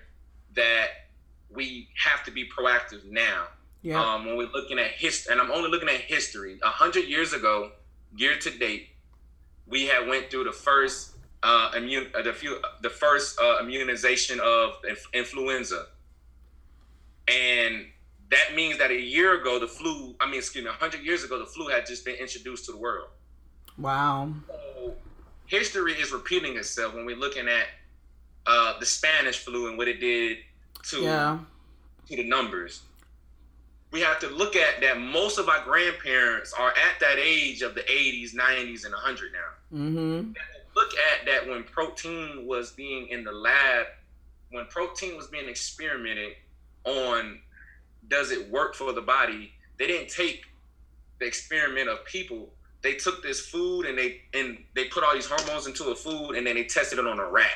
that we have to be proactive now Yeah. um, when we're looking at history, and I'm only looking at history. A hundred years ago, year to date, we had went through the first uh, immune, uh, the few, the first uh, immunization of inf- influenza, and that means that a year ago, the flu. I mean, excuse me, a hundred years ago, the flu had just been introduced to the world. Wow. So history is repeating itself when we're looking at uh, the Spanish flu and what it did to Yeah. to the numbers. We have to look at that most of our grandparents are at that age of the 80s, 90s, and 100 now. Mm-hmm. Look at that when protein was being in the lab, when protein was being experimented on, does it work for the body? They didn't take the experiment of people. They took this food and they and they put all these hormones into a food and then they tested it on a rat.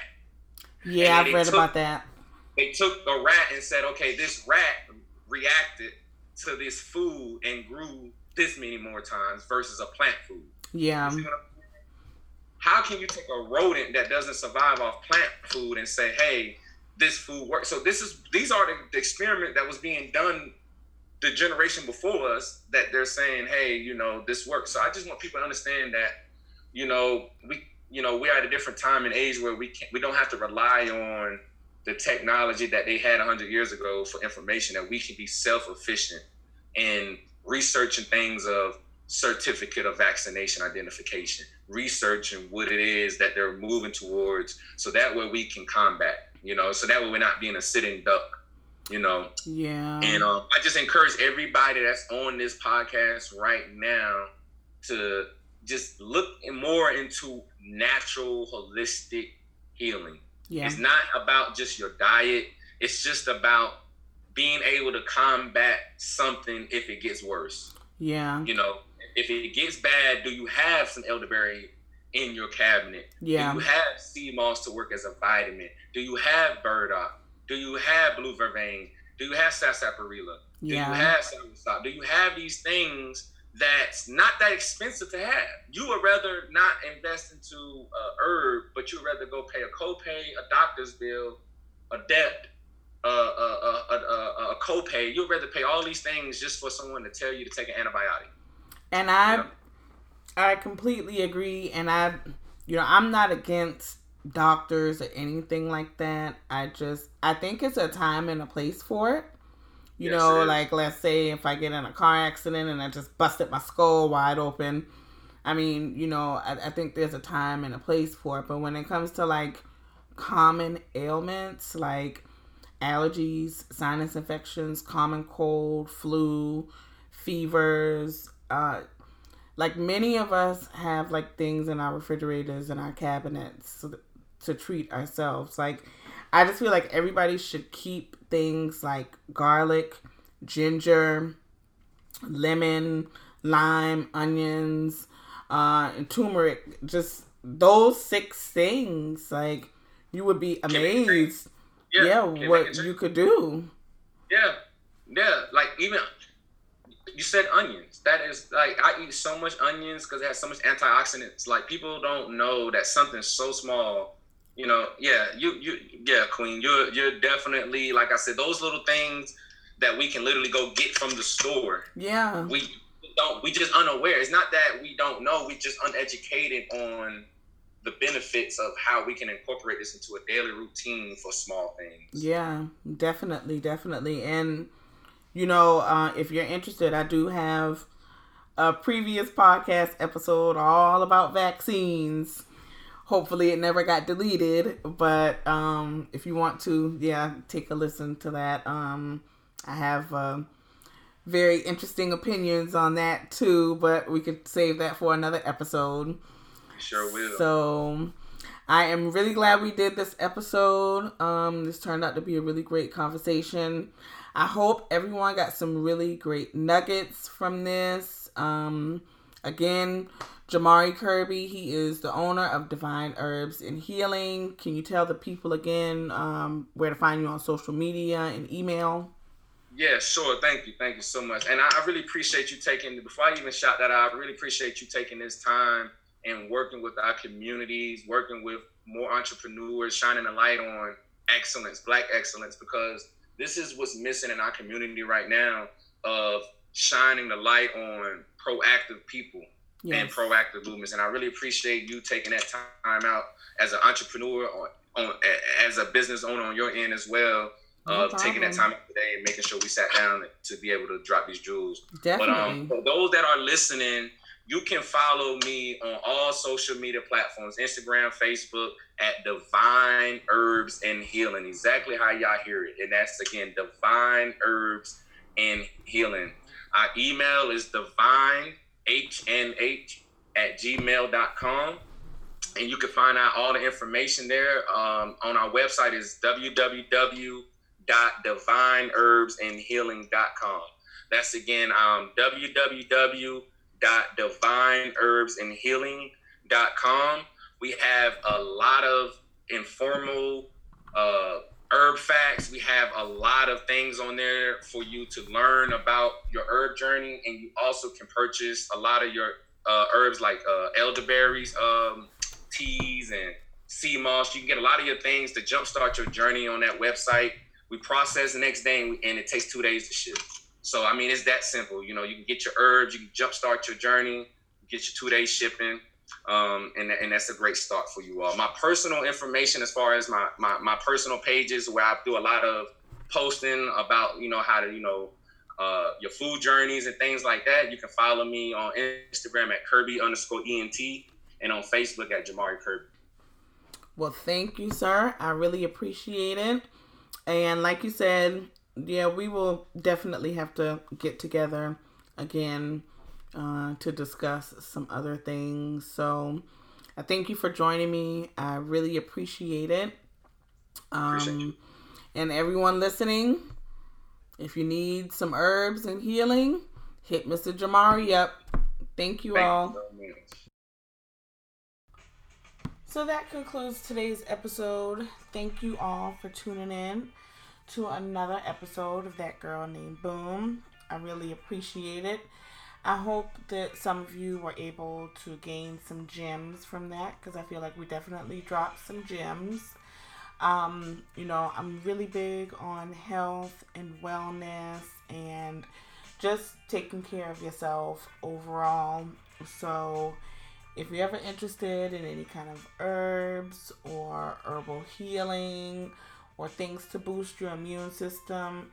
Yeah, I've read took- about that. they took a rat and said, okay, this rat reacted to this food and grew this many more times versus a plant food. Yeah. How can you take a rodent that doesn't survive off plant food and say, hey, this food works? So this is these are the, the experiment that was being done the generation before us that they're saying, hey, you know, this works. So I just want people to understand that, you know, we you know, we're at a different time and age where we can't we don't have to rely on the technology that they had 100 years ago for information that we can be self-efficient in researching things of certificate of vaccination identification researching what it is that they're moving towards so that way we can combat you know so that way we're not being a sitting duck you know yeah and um, i just encourage everybody that's on this podcast right now to just look more into natural holistic healing yeah. It's not about just your diet. It's just about being able to combat something if it gets worse. Yeah. You know, if it gets bad, do you have some elderberry in your cabinet? Yeah. Do you have sea moss to work as a vitamin? Do you have burdock? Do you have blue vervain? Do you have sarsaparilla? Do yeah. you have soursop? Do you have these things that's not that expensive to have. You would rather not invest into a herb, but you'd rather go pay a copay, a doctor's bill, a debt, a, a, a, a, a copay. You'd rather pay all these things just for someone to tell you to take an antibiotic. And I, you know? I completely agree. And I, you know, I'm not against doctors or anything like that. I just, I think it's a time and a place for it. You yes, know, like let's say if I get in a car accident and I just busted my skull wide open. I mean, you know, I, I think there's a time and a place for it. But when it comes to like common ailments like allergies, sinus infections, common cold, flu, fevers, uh, like many of us have like things in our refrigerators and our cabinets to treat ourselves. Like I just feel like everybody should keep things like garlic, ginger, lemon, lime, onions, uh, and turmeric. Just those six things, like you would be amazed. Yeah, yeah what you could do. Yeah, yeah. Like even you said onions. That is like I eat so much onions because it has so much antioxidants. Like people don't know that something so small you know, yeah, you you yeah, Queen, you're you're definitely like I said, those little things that we can literally go get from the store. Yeah. We don't we just unaware. It's not that we don't know, we just uneducated on the benefits of how we can incorporate this into a daily routine for small things. Yeah, definitely, definitely. And you know, uh, if you're interested, I do have a previous podcast episode all about vaccines hopefully it never got deleted but um if you want to yeah take a listen to that. Um i have uh, very interesting opinions on that too but we could save that for another episode. Sure will. So i am really glad we did this episode. Um this turned out to be a really great conversation. I hope everyone got some really great nuggets from this. Um again Jamari Kirby, he is the owner of Divine Herbs and Healing. Can you tell the people again um, where to find you on social media and email? Yeah, sure. Thank you. Thank you so much. And I, really appreciate you taking, before I even shout that out, I really appreciate you taking this time and working with our communities, working with more entrepreneurs, shining a light on excellence, black excellence, because this is what's missing in our community right now of shining the light on proactive people yes. and proactive movements. And I really appreciate you taking that time out as an entrepreneur on, on as a business owner on your end as well. No of taking that time today and making sure we sat down to be able to drop these jewels. Definitely. But um, for those that are listening, you can follow me on all social media platforms Instagram, Facebook at Divine Herbs and Healing. Exactly how y'all hear it. And that's again Divine Herbs and Healing. Our email is divine hnh at gmail.com. And you can find out all the information there um, on our website is www.divineherbsandhealing.com. That's again um, www.divineherbsandhealing.com. We have a lot of informal uh, herb facts. We have a lot of things on there for you to learn about your herb journey, and you also can purchase a lot of your uh, herbs like uh, elderberries, um, teas, and sea moss. You can get a lot of your things to jumpstart your journey on that website. We process the next day, and, we, and it takes two days to ship. So I mean, it's that simple. You know, you can get your herbs, you can jumpstart your journey, get your two day shipping um, and, and that's a great start for you all. My personal information, as far as my, my, my personal pages, where I do a lot of posting about, you know, how to, you know, uh, your food journeys and things like that. You can follow me on Instagram at Kirby underscore ENT and on Facebook at Jamari Kirby. Well, thank you, sir. I really appreciate it. And like you said, yeah, we will definitely have to get together again uh, to discuss some other things. So I thank you for joining me. I really appreciate it. Um, appreciate and everyone listening, if you need some herbs and healing, hit Mr. Jamari up. Thank you all. So that concludes today's episode. Thank you all for tuning in to another episode of That Girl Named Boom. I really appreciate it. I hope that some of you were able to gain some gems from that because I feel like we definitely dropped some gems. Um, you know, I'm really big on health and wellness and just taking care of yourself overall. So, if you're ever interested in any kind of herbs or herbal healing or things to boost your immune system,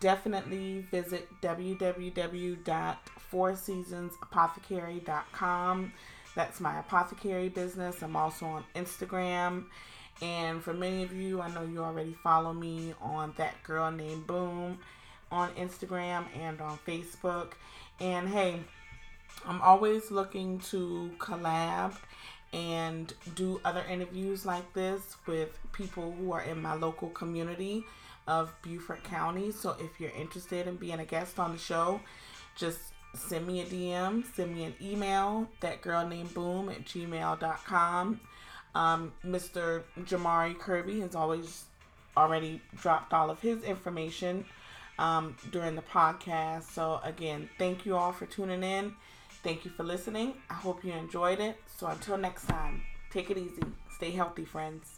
definitely visit www.fourseasonsapothecary.com. That's my apothecary business. I'm also on Instagram. And for many of you, I know you already follow me on That Girl Named Boom on Instagram and on Facebook. And hey, I'm always looking to collab and do other interviews like this with people who are in my local community of Beaufort County. So if you're interested in being a guest on the show, just send me a DM, send me an email, that girl named boom at gmail.com. Um, Mr. Jamari Kirby has always already dropped all of his information um, during the podcast. So, again, thank you all for tuning in. Thank you for listening. I hope you enjoyed it. So, until next time, take it easy. Stay healthy, friends.